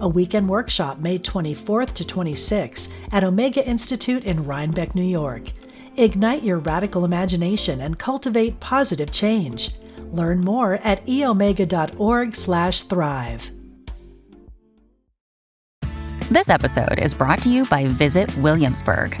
a weekend workshop May 24th to 26th at Omega Institute in Rhinebeck, New York. Ignite your radical imagination and cultivate positive change. Learn more at eomega.org/thrive. This episode is brought to you by Visit Williamsburg.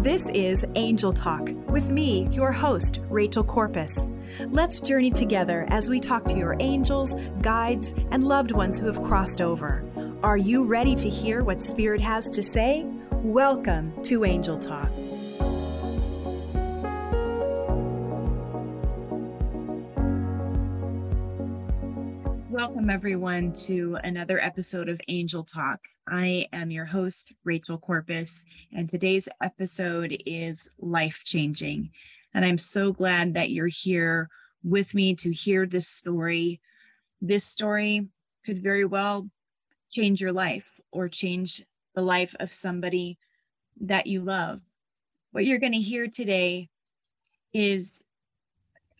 This is Angel Talk with me, your host, Rachel Corpus. Let's journey together as we talk to your angels, guides, and loved ones who have crossed over. Are you ready to hear what Spirit has to say? Welcome to Angel Talk. Welcome, everyone, to another episode of Angel Talk. I am your host, Rachel Corpus, and today's episode is life changing. And I'm so glad that you're here with me to hear this story. This story could very well change your life or change the life of somebody that you love. What you're going to hear today is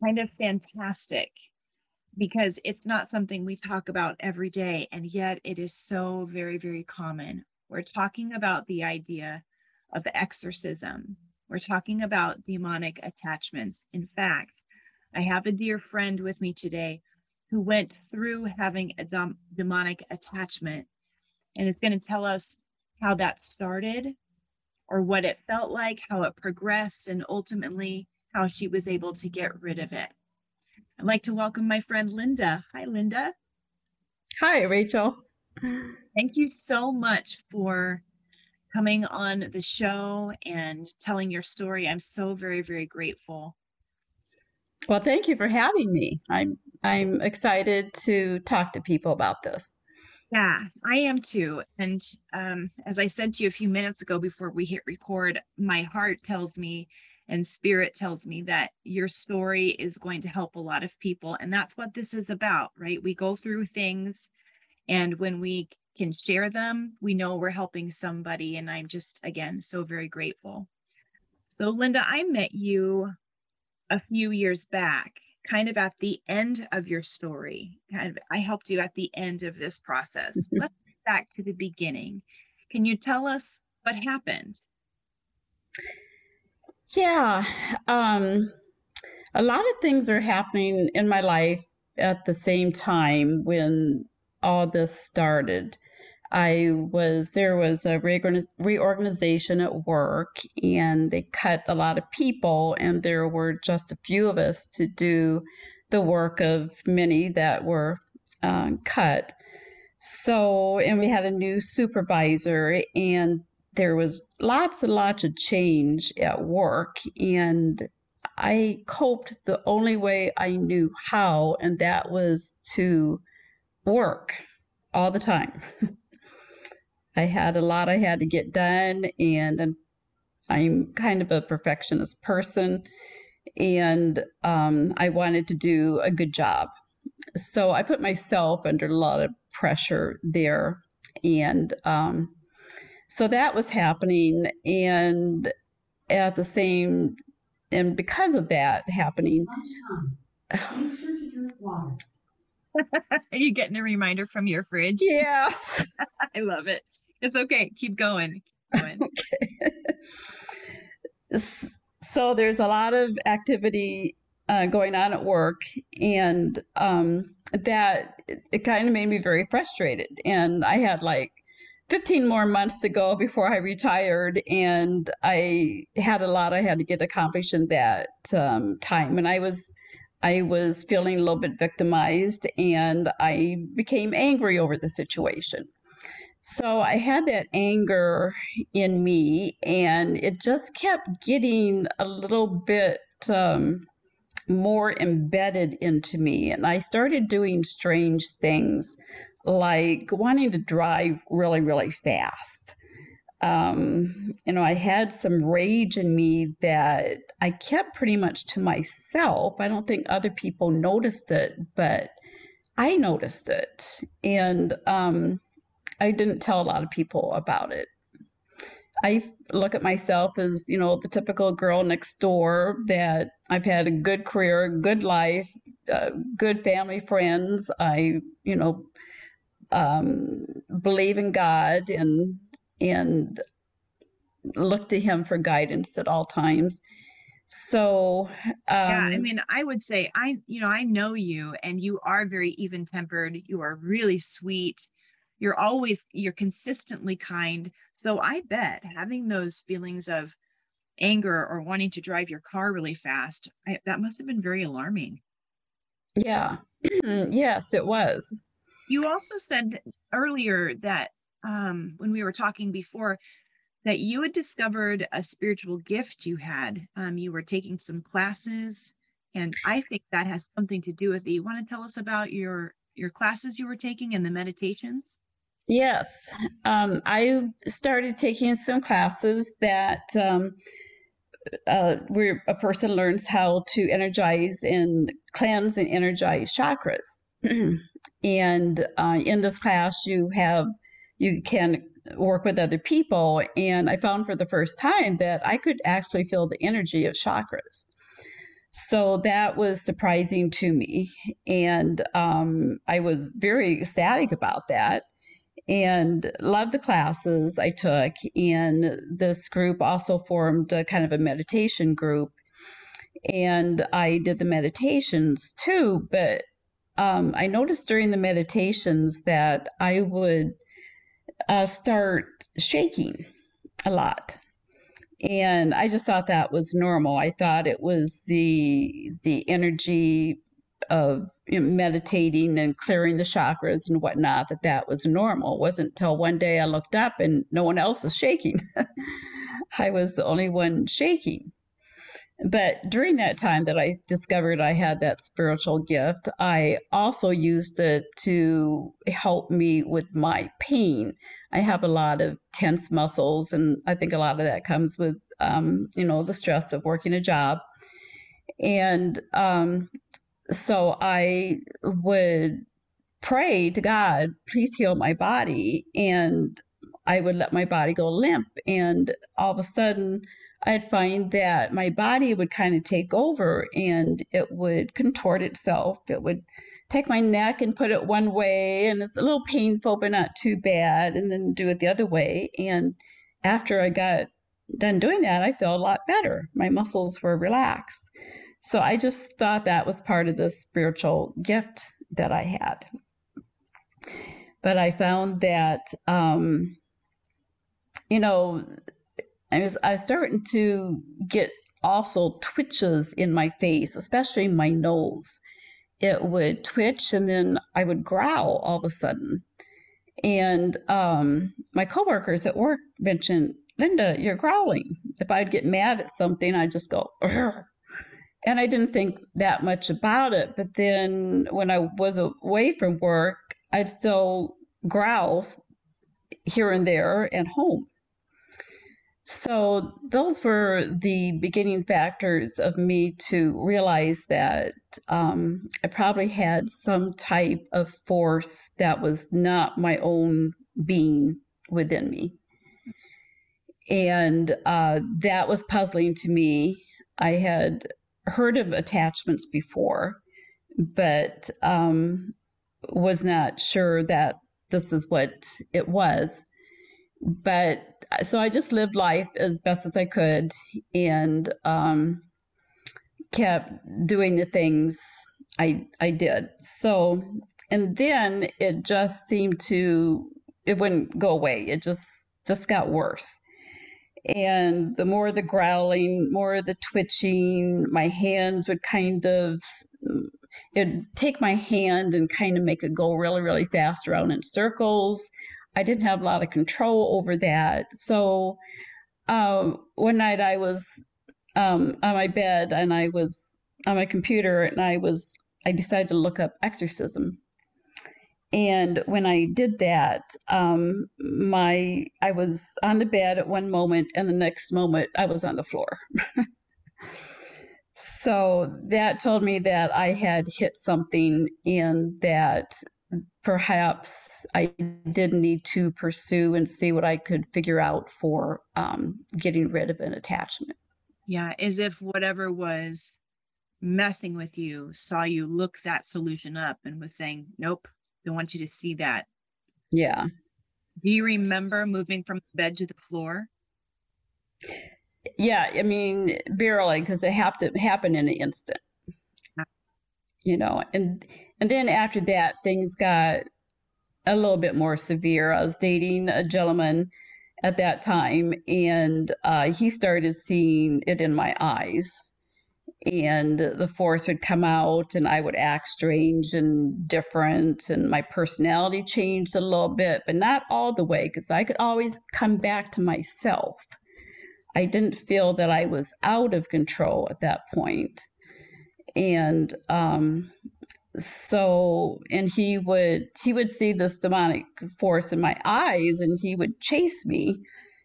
kind of fantastic because it's not something we talk about every day. And yet it is so very, very common. We're talking about the idea of exorcism. We're talking about demonic attachments. In fact, I have a dear friend with me today who went through having a dom- demonic attachment and is going to tell us how that started or what it felt like, how it progressed, and ultimately how she was able to get rid of it. I'd like to welcome my friend Linda. Hi, Linda. Hi, Rachel. Thank you so much for coming on the show and telling your story. I'm so very, very grateful. Well, thank you for having me. I'm I'm excited to talk to people about this. Yeah, I am too. And um, as I said to you a few minutes ago before we hit record, my heart tells me and spirit tells me that your story is going to help a lot of people and that's what this is about right? We go through things and when we can share them we know we're helping somebody and i'm just again so very grateful. So linda i met you a few years back kind of at the end of your story. Kind of i helped you at the end of this process. Mm-hmm. Let's get back to the beginning. Can you tell us what happened yeah. Um, a lot of things are happening in my life at the same time when all this started. I was there was a reorganization at work and they cut a lot of people and there were just a few of us to do the work of many that were um, cut. So, and we had a new supervisor and there was lots and lots of change at work and I coped the only way I knew how, and that was to work all the time. I had a lot I had to get done, and I'm kind of a perfectionist person, and um, I wanted to do a good job. So I put myself under a lot of pressure there, and um, so that was happening and at the same and because of that happening Are you getting a reminder from your fridge? Yes. I love it. It's okay. Keep going. Keep going. okay. So there's a lot of activity uh, going on at work, and um, that it, it kind of made me very frustrated. And I had like 15 more months to go before I retired, and I had a lot I had to get accomplished in that um, time. And I was, I was feeling a little bit victimized, and I became angry over the situation. So I had that anger in me, and it just kept getting a little bit um, more embedded into me. And I started doing strange things like wanting to drive really, really fast. Um, you know, I had some rage in me that I kept pretty much to myself. I don't think other people noticed it, but I noticed it. And um, I didn't tell a lot of people about it. I look at myself as, you know, the typical girl next door that I've had a good career, good life, uh, good family friends. I, you know, um, believe in God and and look to Him for guidance at all times. So, um, yeah, I um, mean, I would say I, you know, I know you, and you are very even tempered. You are really sweet. You're always, you're consistently kind. So I bet having those feelings of anger or wanting to drive your car really fast, I, that must have been very alarming. Yeah. yes, it was. You also said earlier that um, when we were talking before, that you had discovered a spiritual gift you had. Um, you were taking some classes, and I think that has something to do with it. You want to tell us about your your classes you were taking and the meditations? Yes, um, I started taking some classes that um, uh, where a person learns how to energize and cleanse and energize chakras. and uh, in this class, you have you can work with other people, and I found for the first time that I could actually feel the energy of chakras. So that was surprising to me, and um, I was very ecstatic about that and loved the classes I took. And this group also formed a kind of a meditation group. And I did the meditations too, but um, I noticed during the meditations that I would uh, start shaking a lot. And I just thought that was normal. I thought it was the the energy of you know, meditating and clearing the chakras and whatnot that that was normal. It wasn't until one day I looked up and no one else was shaking. I was the only one shaking. But during that time that I discovered I had that spiritual gift, I also used it to help me with my pain. I have a lot of tense muscles, and I think a lot of that comes with, um, you know, the stress of working a job. And um, so I would pray to God, please heal my body. And I would let my body go limp. And all of a sudden, I'd find that my body would kind of take over and it would contort itself. It would take my neck and put it one way, and it's a little painful, but not too bad, and then do it the other way. And after I got done doing that, I felt a lot better. My muscles were relaxed. So I just thought that was part of the spiritual gift that I had. But I found that, um, you know, I was I was starting to get also twitches in my face, especially my nose. It would twitch and then I would growl all of a sudden. And um, my coworkers at work mentioned, Linda, you're growling. If I'd get mad at something, I'd just go, Urgh and I didn't think that much about it. But then when I was away from work, I'd still growl here and there at home. So those were the beginning factors of me to realize that um, I probably had some type of force that was not my own being within me. And uh, that was puzzling to me. I had heard of attachments before, but um, was not sure that this is what it was. But so I just lived life as best as I could and um, kept doing the things I I did. So and then it just seemed to it wouldn't go away. It just just got worse. And the more the growling, more the twitching, my hands would kind of it'd take my hand and kind of make it go really, really fast around in circles. I didn't have a lot of control over that. So um, one night I was um, on my bed and I was on my computer and I was I decided to look up exorcism. And when I did that, um, my I was on the bed at one moment, and the next moment I was on the floor. so that told me that I had hit something, and that perhaps I did need to pursue and see what I could figure out for um, getting rid of an attachment. Yeah, as if whatever was messing with you saw you look that solution up and was saying, Nope, don't want you to see that. Yeah. Do you remember moving from the bed to the floor? Yeah, I mean, barely because it happened happened in an instant. You know, and and then after that, things got a little bit more severe. I was dating a gentleman at that time, and uh, he started seeing it in my eyes. And the force would come out, and I would act strange and different, and my personality changed a little bit, but not all the way, because I could always come back to myself. I didn't feel that I was out of control at that point. And um, so and he would he would see this demonic force in my eyes and he would chase me.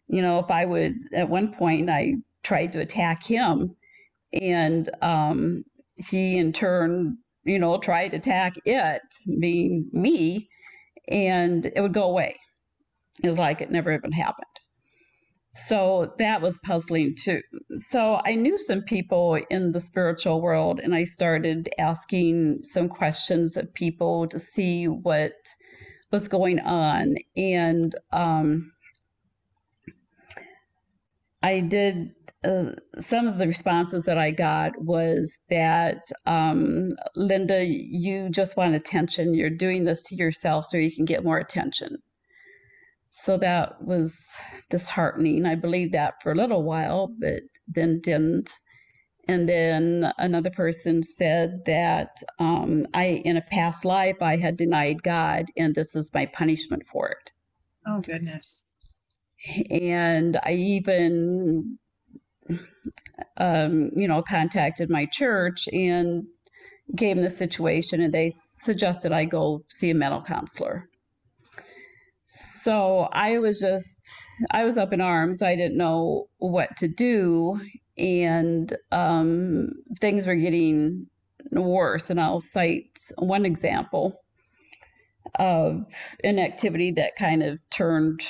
You know if i would at one point i tried to attack him and um he in turn you know tried to attack it being me and it would go away. It was like it never even happened so that was puzzling too. So I knew some people in the spiritual world, and I started asking some questions of people to see what was going on. And um, I did uh, some of the responses that I got was that um, Linda, you just want attention. You're doing this to yourself so you can get more attention. So that was disheartening. I believed that for a little while, but then didn't. And then another person said that um, I, in a past life, I had denied God, and this is my punishment for it. Oh, goodness. And I even, um, you know, contacted my church and gave them the situation, and they suggested I go see a mental counselor. So I was just, I was up in arms. I didn't know what to do. And um, things were getting worse. And I'll cite one example of an activity that kind of turned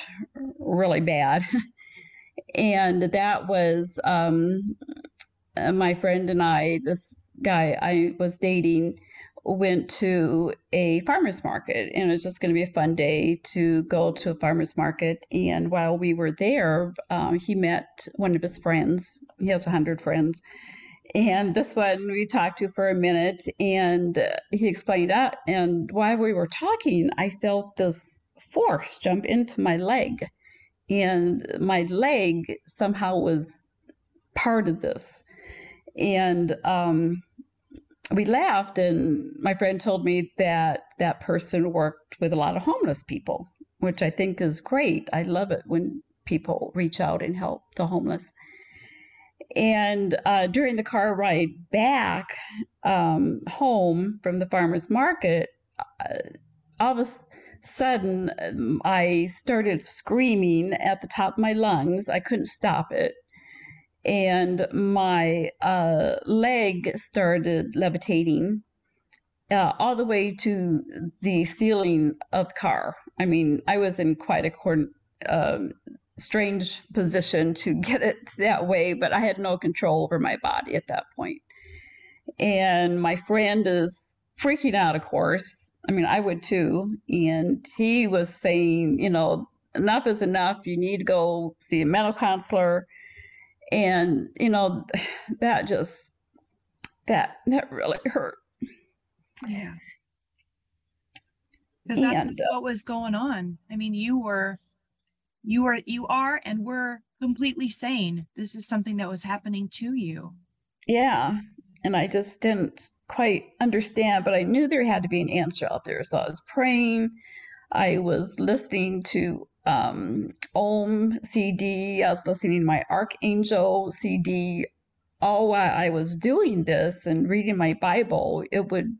really bad. and that was um, my friend and I, this guy I was dating went to a farmer's market and it was just going to be a fun day to go to a farmer's market. And while we were there um, he met one of his friends. He has a hundred friends. And this one we talked to for a minute and he explained that and while we were talking i felt this force jump into my leg. And my leg somehow was part of this. And um, we laughed and my friend told me that that person worked with a lot of homeless people which i think is great. I love it when people reach out and help the homeless. And uh, during the car ride back um, home from the farmers market uh, all of a sudden um, i started screaming at the top of my lungs. I couldn't stop it and my uh, leg started levitating uh, all the way to the ceiling of the car. I mean, I was in quite a um, strange position to get it that way, but I had no control over my body at that point. And my friend is freaking out, of course. I mean, I would too. And he was saying, you know, enough is enough. You need to go see a mental counselor and you know that just that that really hurt yeah because that's and, uh what was going on. I mean, you were, you were, you are, and were completely sane. This is something that was happening to you. Yeah, and I just didn't quite understand, but I knew there had to be an answer out there. So I was praying. I was listening to um, Om CD. I was listening to my Archangel CD. All while I was doing this and reading my Bible, it would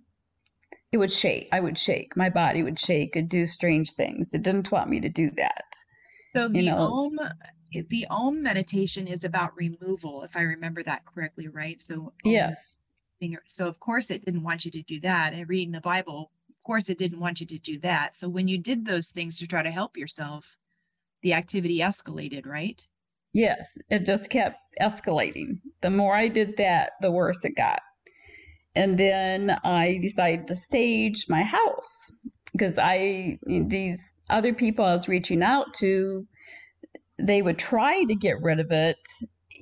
it would shake. I would shake. My body would shake and do strange things. It didn't want me to do that. So the you know, Om the Om meditation is about removal, if I remember that correctly, right? So yes. So of course it didn't want you to do that. And reading the Bible, course it didn't want you to do that. So when you did those things to try to help yourself, the activity escalated, right? Yes, it just kept escalating. The more I did that, the worse it got. And then I decided to sage my house because I, these other people I was reaching out to, they would try to get rid of it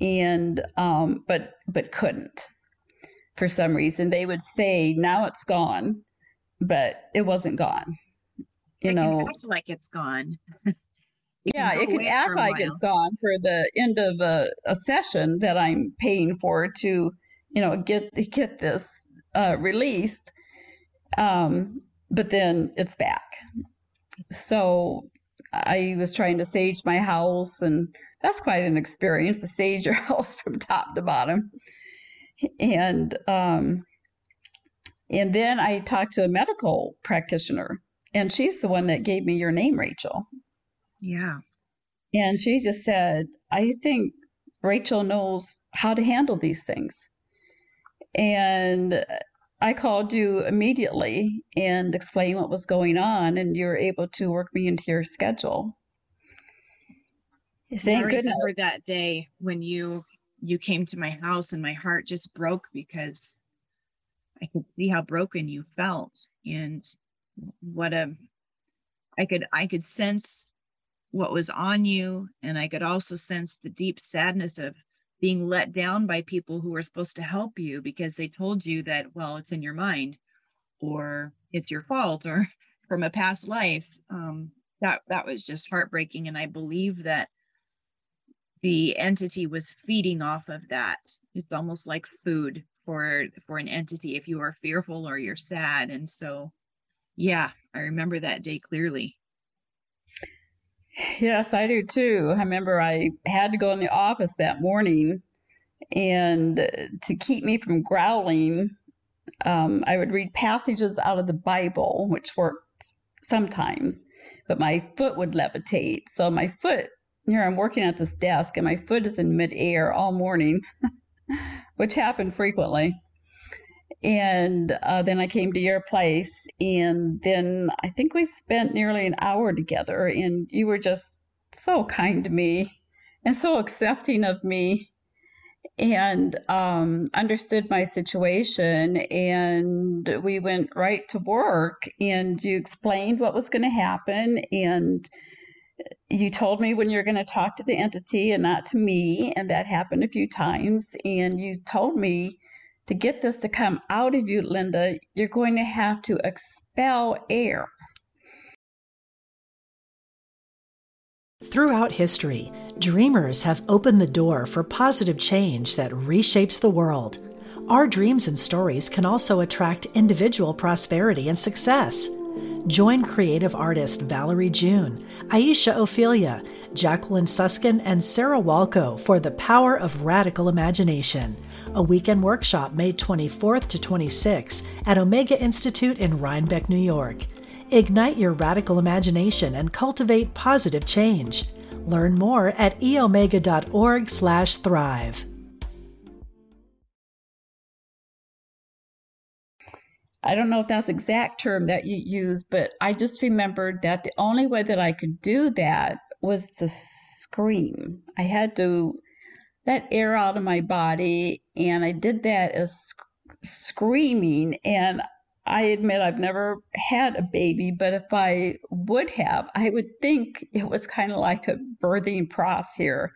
and, um, but, but couldn't for some reason. They would say, now it's gone, but it wasn't gone. You it know, like it's gone. yeah, it can act like it's gone for the end of a, a session that I'm paying for to, you know, get get this uh, released, um, but then it's back. So I was trying to sage my house, and that's quite an experience to sage your house from top to bottom. And um, and then I talked to a medical practitioner, and she's the one that gave me your name, Rachel. Yeah. And she just said, I think Rachel knows how to handle these things. And I called you immediately and explained what was going on, and you were able to work me into your schedule. Thank I goodness. remember that day when you you came to my house and my heart just broke because I could see how broken you felt and what a I could I could sense what was on you. And I could also sense the deep sadness of being let down by people who were supposed to help you because they told you that well it's in your mind or it's your fault or from a past life. Um, that that was just heartbreaking. And i believe that the entity was feeding off of that it's almost like food for for an entity if you are fearful or you're sad and so yeah i remember that day clearly Yes, I do too. I remember I had to go in the office that morning, and to keep me from growling, um, I would read passages out of the Bible, which worked sometimes, but my foot would levitate. So my foot, here I'm working at this desk, and my foot is in midair all morning, which happened frequently. And uh, then I came to your place, and then I think we spent nearly an hour together, and you were just so kind to me and so accepting of me and um, understood my situation and we went right to work and you explained what was going to happen and you told me when you're going to talk to the entity and not to me and that happened a few times and you told me to get this to come out of you, Linda, you're going to have to expel air. Throughout history, dreamers have opened the door for positive change that reshapes the world. Our dreams and stories can also attract individual prosperity and success. Join creative artist Valerie June, Aisha Ophelia, Jacqueline Suskin, and Sarah Walco for the power of radical imagination a weekend workshop May 24th to 26th at Omega Institute in Rhinebeck, New York. Ignite your radical imagination and cultivate positive change. Learn more at eomega.org/thrive. I don't know if that's the exact term that you use, but I just remembered that the only way that I could do that was to scream. I had to let air out of my body. And I did that as screaming. And I admit I've never had a baby, but if I would have, I would think it was kind of like a birthing process here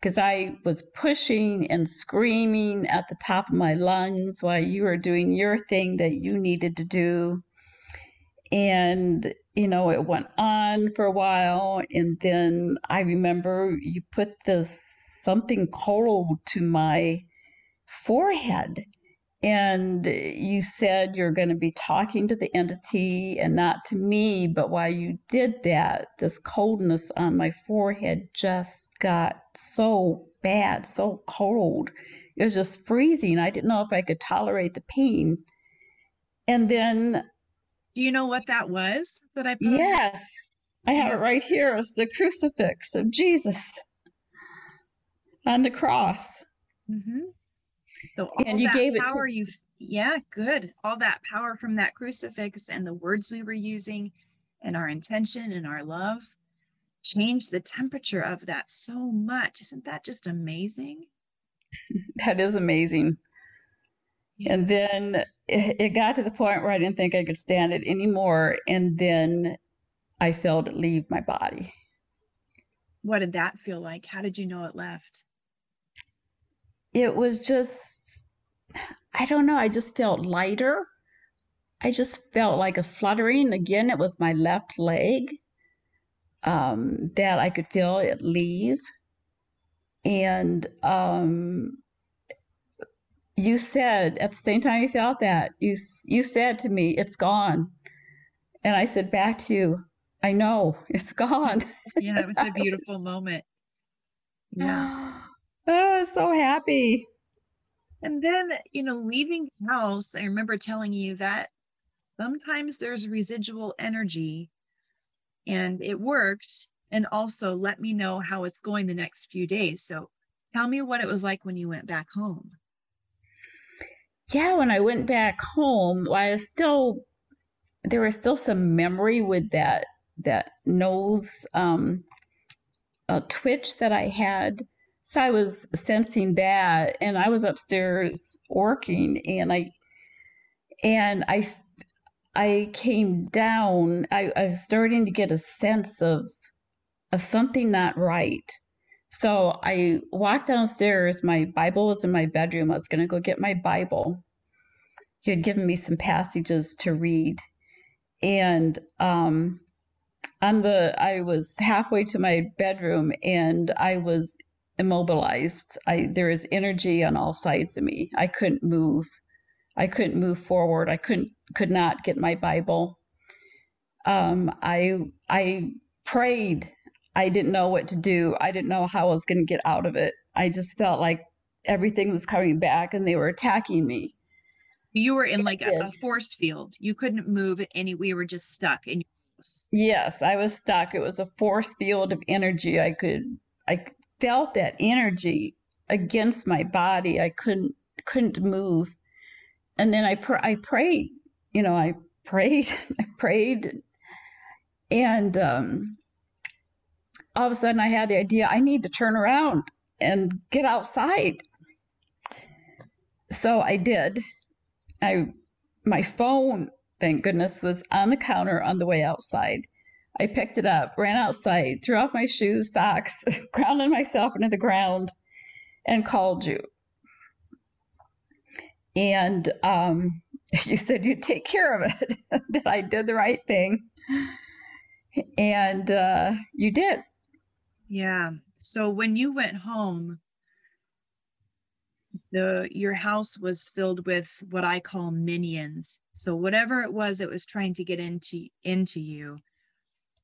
because I was pushing and screaming at the top of my lungs while you were doing your thing that you needed to do. and you know it went on for a while and then i remember you put this something cold to my forehead and you said you're going to be talking to the entity and not to me but while you did that this coldness on my forehead just got so bad so cold it was just freezing i didn't know if i could tolerate the pain and then do you know what that was that I put Yes. I have it right here. It's the crucifix of Jesus on the cross. Mm-hmm. So all and you that gave power it to you yeah, good. All that power from that crucifix and the words we were using and our intention and our love changed the temperature of that so much. Isn't that just amazing? that is amazing. Yeah. And then it, it got to the point where I didn't think I could stand it anymore. And then I felt it leave my body. What did that feel like? How did you know it left? It was just, I don't know, I just felt lighter. I just felt like a fluttering. Again, it was my left leg um, that I could feel it leave. And um, you said at the same time you felt that you you said to me it's gone and i said back to you i know it's gone Yeah, it was a beautiful moment. Yeah. oh, I was so happy And then, you know, leaving house, I remember telling you that sometimes there's residual energy and it worked. And also let me know how it's going the next few days. So tell me what it was like when you went back home. yeah when i went back home i was still there was still some memory with that that nose um uh, twitch that i had so i was sensing that and i was upstairs working and i and i i came down i, I was starting to get a sense of of something not right. So i walked downstairs my bible was in my bedroom i was going to go get my bible. He had given me some passages to read and um on the i was halfway to my bedroom and i was immobilized. I there is energy on all sides of me. I couldn't move. I couldn't move forward. I couldn't could not get my bible. Um i i prayed. I didn't know what to do. I didn't know how i was going to get out of it. I just felt like everything was coming back and they were attacking me. You were in like a, a force field. You couldn't move any, we were just stuck in your house. Yes, I was stuck. It was a force field of energy. I could, I felt that energy against my body. I couldn't, couldn't move. And then I, pr- I prayed. You know, I prayed. I prayed, and um, all of a sudden, I had the idea. I need to turn around and get outside. So I did. I, my phone, thank goodness, was on the counter on the way outside. I picked it up, ran outside, threw off my shoes, socks, grounded myself into the ground, and called you. And um, you said you'd take care of it, that I did the right thing. And uh, you did. Yeah. So when you went home, the your house was filled with what I call minions. So whatever it was that was trying to get into into you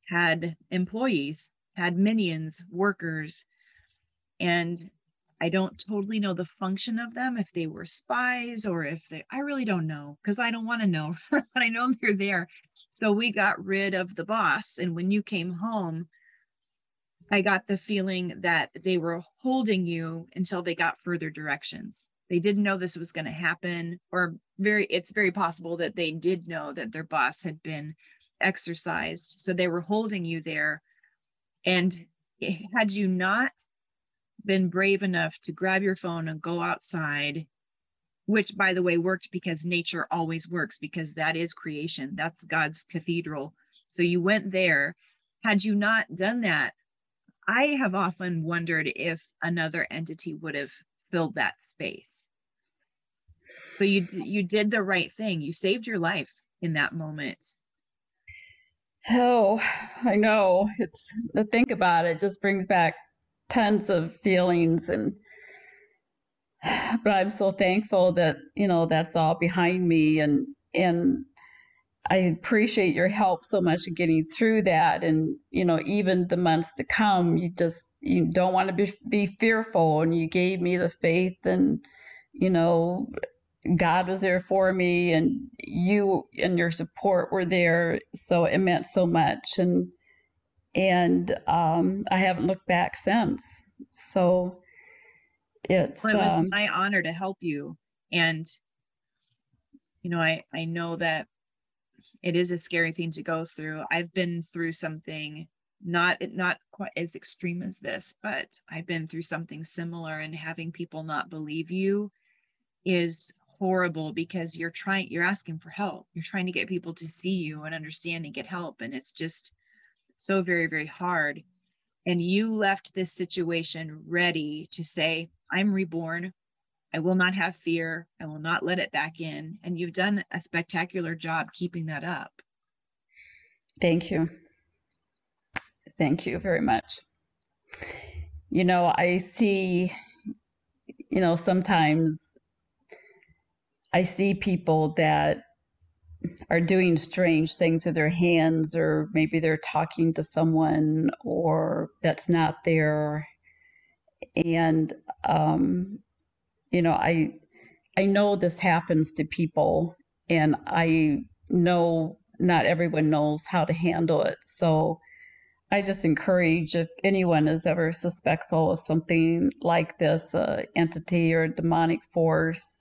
had employees, had minions, workers, and I don't totally know the function of them if they were spies or if they I really don't know because I don't want to know, but I know they're there. So we got rid of the boss and when you came home I got the feeling that they were holding you until they got further directions. They didn't know this was going to happen, or very, it's very possible that they did know that their boss had been exorcised. So they were holding you there. And had you not been brave enough to grab your phone and go outside, which by the way worked because nature always works because that is creation, that's God's cathedral. So you went there. Had you not done that, I have often wondered if another entity would have filled that space. So you you did the right thing. You saved your life in that moment. Oh, I know. It's to think about it just brings back tons of feelings and but I'm so thankful that, you know, that's all behind me and and I appreciate your help so much in getting through that and you know even the months to come you just you don't want to be be fearful and you gave me the faith and you know God was there for me and you and your support were there. So it meant so much. And and um, I haven't looked back since. So it's well, it was um, my honor to help you. And you know, I I know that it is a scary thing to go through. I've been through something not not quite as extreme as this, but I've been through something similar and having people not believe you is horrible because you're trying you're asking for help. You're trying to get people to see you and understand and get help and it's just so very very hard. And you left this situation ready to say i'm reborn. I will not have fear. I will not let it back in. And you've done a spectacular job keeping that up. Thank you. Thank you very much. You know i see you know sometimes I see people that are doing strange things with their hands, or maybe they're talking to someone or that's not there. And, um, you know, I, I know this happens to people, and I know not everyone knows how to handle it. So I just encourage if anyone is ever suspectful of something like this, uh, entity or demonic force,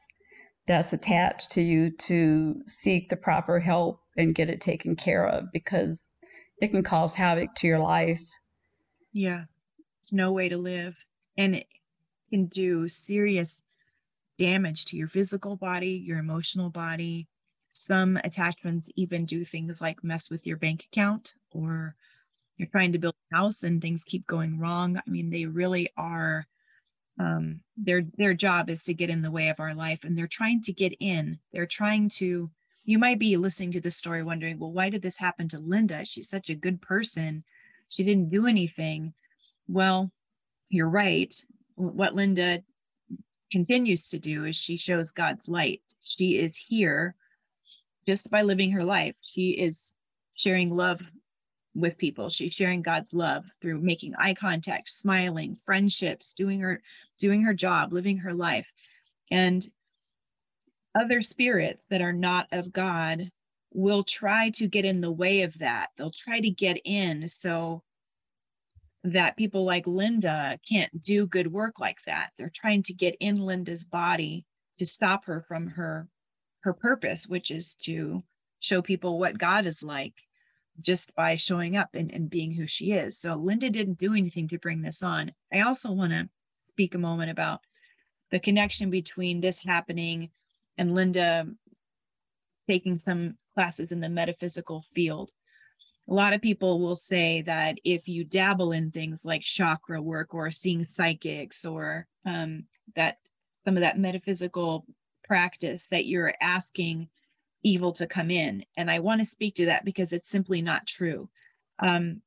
that's attached to you to seek the proper help and get it taken care of because it can cause havoc to your life. Yeah, it's no way to live. And it can do serious damage to your physical body, your emotional body. Some attachments even do things like mess with your bank account or you're trying to build a house and things keep going wrong. I mean, they really are um, their their job is to get in the way of our life and they're trying to get in. They're trying to you might be listening to the story wondering well why did this happen to linda? She's such a good person. She didn't do anything. Well you're right. What linda continues to do is she shows god's light. She is here just by living her life. She is sharing love with people. She's sharing God's love through making eye contact, smiling, friendships, doing her doing her job, living her life. And other spirits that are not of God will try to get in the way of that. They'll try to get in so that people like Linda can't do good work like that. They're trying to get in Linda's body to stop her from her her purpose, which is to show people what God is like just by showing up and, and being who she is. So Linda didn't do anything to bring this on. I also want to speak a moment about the connection between this happening and Linda taking some classes in the metaphysical field. A lot of people will say that if you dabble in things like chakra work or seeing psychics or um, that some of that metaphysical practice, that you're asking evil to come in. And I want to speak to that because it's simply not true. Um,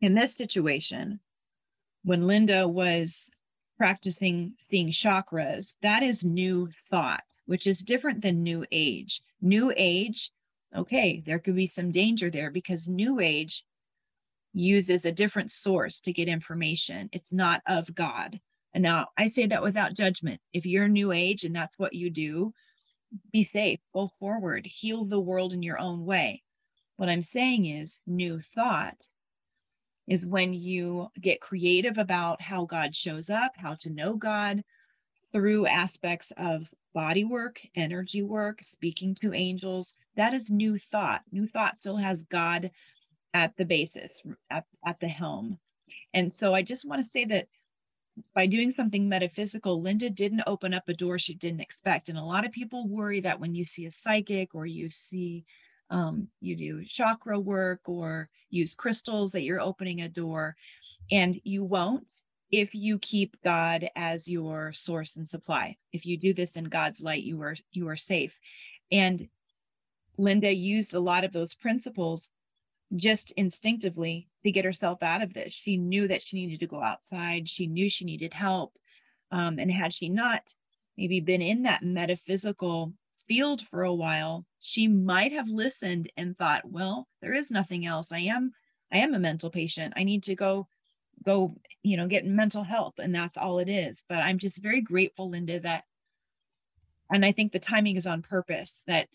in this situation, when Linda was practicing seeing chakras, that is new thought, which is different than new age. New age, okay, there could be some danger there because new age uses a different source to get information. It's not of God. And now I say that without judgment. If you're new age and that's what you do, be safe, go forward, heal the world in your own way. What I'm saying is, new thought is when you get creative about how God shows up, how to know God through aspects of body work, energy work, speaking to angels. That is new thought. New thought still has God at the basis, at, at the helm. And so I just want to say that by doing something metaphysical, Linda didn't open up a door she didn't expect. And a lot of people worry that when you see a psychic or you see um, you do chakra work or use crystals that you're opening a door, and you won't if you keep God as your source and supply. If you do this in God's light, you are you are safe. And Linda used a lot of those principles just instinctively to get herself out of this. She knew that she needed to go outside. She knew she needed help. Um, and had she not maybe been in that metaphysical field for a while, she might have listened and thought, well, there is nothing else. I am, I am a mental patient. I need to go, go, you know, get mental help. And that's all it is. But I'm just very grateful, Linda, that, and I think the timing is on purpose that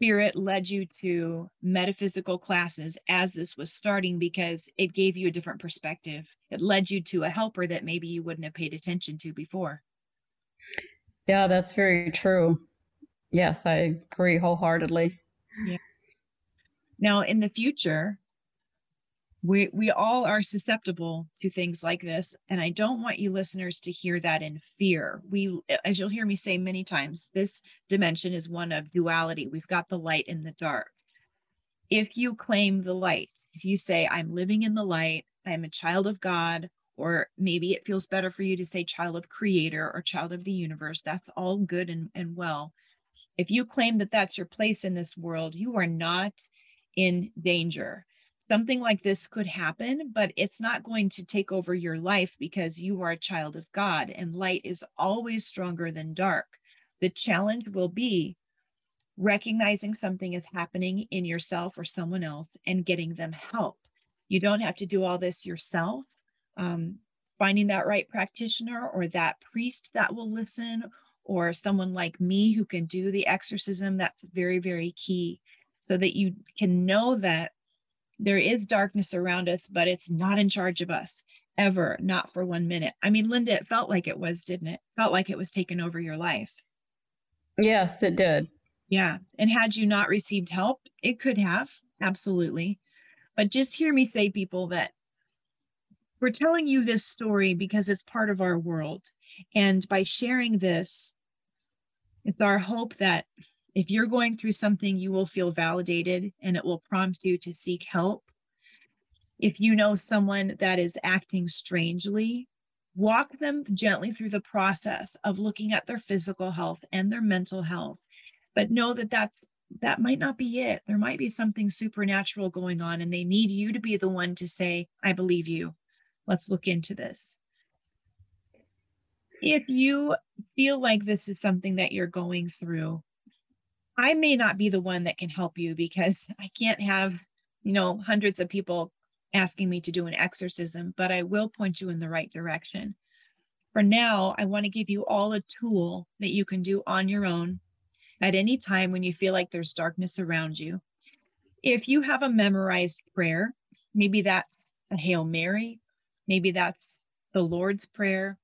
spirit led you to metaphysical classes as this was starting because it gave you a different perspective. It led you to a helper that maybe you wouldn't have paid attention to before. Yeah, that's very true. Yes, I agree wholeheartedly. Yeah. Now, in the future, we we all are susceptible to things like this and i don't want you listeners to hear that in fear. We as you'll hear me say many times this dimension is one of duality. We've got the light and the dark. If you claim the light if you say i'm living in the light i'm a child of god or maybe it feels better for you to say child of creator or child of the universe that's all good and, and well. If you claim that that's your place in this world you are not in danger something like this could happen, but it's not going to take over your life because you are a child of God and light is always stronger than dark. The challenge will be recognizing something is happening in yourself or someone else and getting them help. You don't have to do all this yourself. Um, finding that right practitioner or that priest that will listen or someone like me who can do the exorcism, that's very, very key so that you can know that there is darkness around us, but it's not in charge of us ever, not for one minute. I mean, Linda, it felt like it was, didn't it? Felt like it was taking over your life. Yes, it did. Yeah. And had you not received help, it could have, absolutely. But just hear me say, people, that we're telling you this story because it's part of our world. And by sharing this, it's our hope that if you're going through something, you will feel validated and it will prompt you to seek help. If you know someone that is acting strangely, walk them gently through the process of looking at their physical health and their mental health. But know that that's that might not be it. There might be something supernatural going on, and they need you to be the one to say, I believe you. Let's look into this. If you feel like this is something that you're going through, I may not be the one that can help you because I can't have, you know, hundreds of people asking me to do an exorcism, but I will point you in the right direction. For now, I want to give you all a tool that you can do on your own at any time when you feel like there's darkness around you. If you have a memorized prayer, maybe that's a Hail Mary, maybe that's the Lord's Prayer.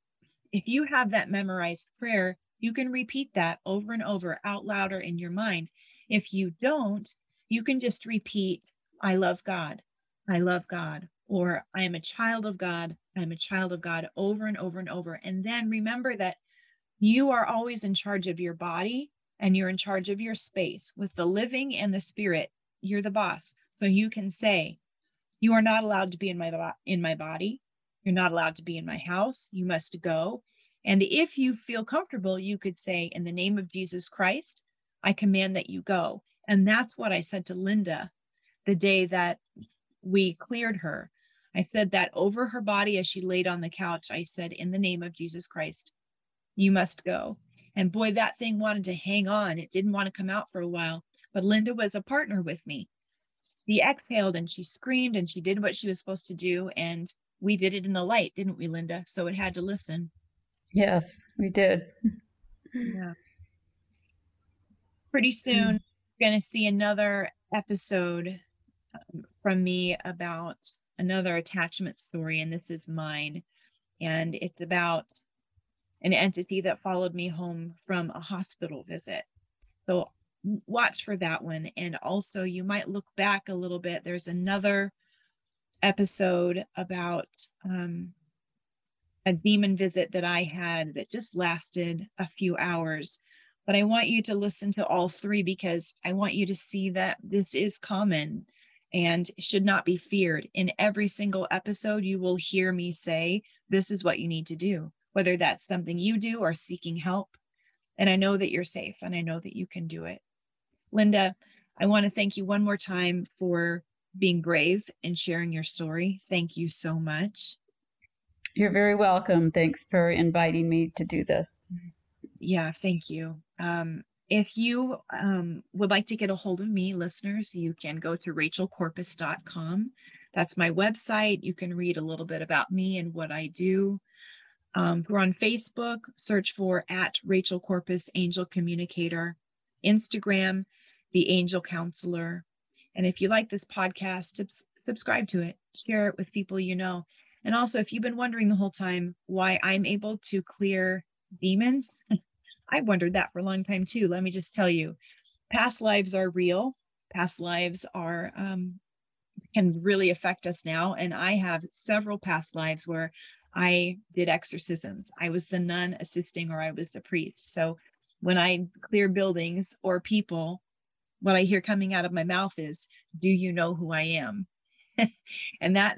If you have that memorized prayer, you can repeat that over and over out louder in your mind. If you don't, you can just repeat, I love God. I love God. Or I am a child of God. I'm a child of God over and over and over. And then remember that you are always in charge of your body and you're in charge of your space with the living and the spirit. You're the boss. So you can say, you are not allowed to be in my in my body. You're not allowed to be in my house. You must go. And if you feel comfortable, you could say, In the name of Jesus Christ, I command that you go. And that's what I said to Linda the day that we cleared her. I said that over her body as she laid on the couch. I said, In the name of Jesus Christ, you must go. And boy, that thing wanted to hang on. It didn't want to come out for a while. But Linda was a partner with me. She exhaled and she screamed and she did what she was supposed to do. And we did it in the light, didn't we, Linda? So it had to listen. Yes, we did. Yeah. Pretty soon, we're going to see another episode um, from me about another attachment story, and this is mine. And it's about an entity that followed me home from a hospital visit. So watch for that one. And also, you might look back a little bit. There's another episode about um, a demon visit that I had that just lasted a few hours. But I want you to listen to all three because I want you to see that this is common and should not be feared. In every single episode, you will hear me say, This is what you need to do, whether that's something you do or seeking help. And I know that you're safe and I know that you can do it. Linda, I want to thank you one more time for being brave and sharing your story. Thank you so much. You're very welcome. Thanks for inviting me to do this. Yeah, thank you. Um, if you um, would like to get a hold of me, listeners, you can go to rachelcorpus.com. That's my website. You can read a little bit about me and what I do. Um, we're on Facebook, search for at Rachel Corpus Angel Communicator, Instagram, The Angel Counselor. And if you like this podcast, subscribe to it, share it with people you know. And also, if you've been wondering the whole time why I'm able to clear demons, I wondered that for a long time too. Let me just tell you, past lives are real. Past lives are um, can really affect us now. And I have several past lives where I did exorcisms. I was the nun assisting, or I was the priest. So when I clear buildings or people, what I hear coming out of my mouth is, "Do you know who I am?" and that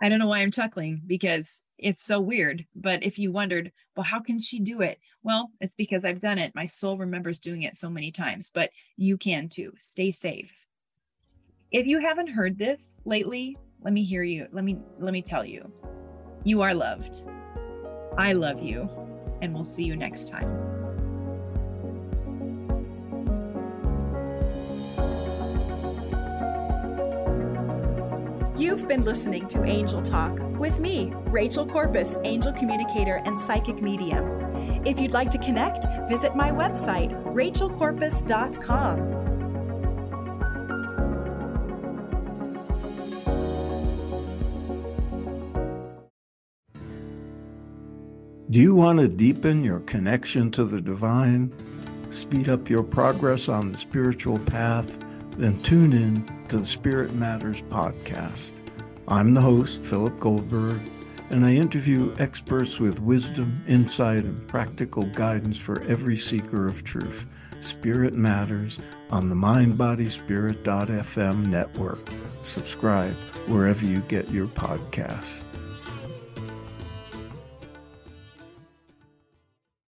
I don't know why I'm chuckling because it's so weird. But if you wondered, well, how can she do it? Well, it's because I've done it. My soul remembers doing it so many times, but you can too. Stay safe. If you haven't heard this lately, let me hear you. Let me let me tell you. You are loved. I love you, and we'll see you next time. You've been listening to Angel Talk with me, Rachel Corpus, angel communicator and psychic medium. If you'd like to connect, visit my website, rachelcorpus.com. Do you want to deepen your connection to the divine, speed up your progress on the spiritual path? Then tune in to the Spirit Matters podcast. I'm the host, Philip Goldberg, and I interview experts with wisdom, insight, and practical guidance for every seeker of truth. Spirit Matters on the MindBodySpirit.fm network. Subscribe wherever you get your podcasts.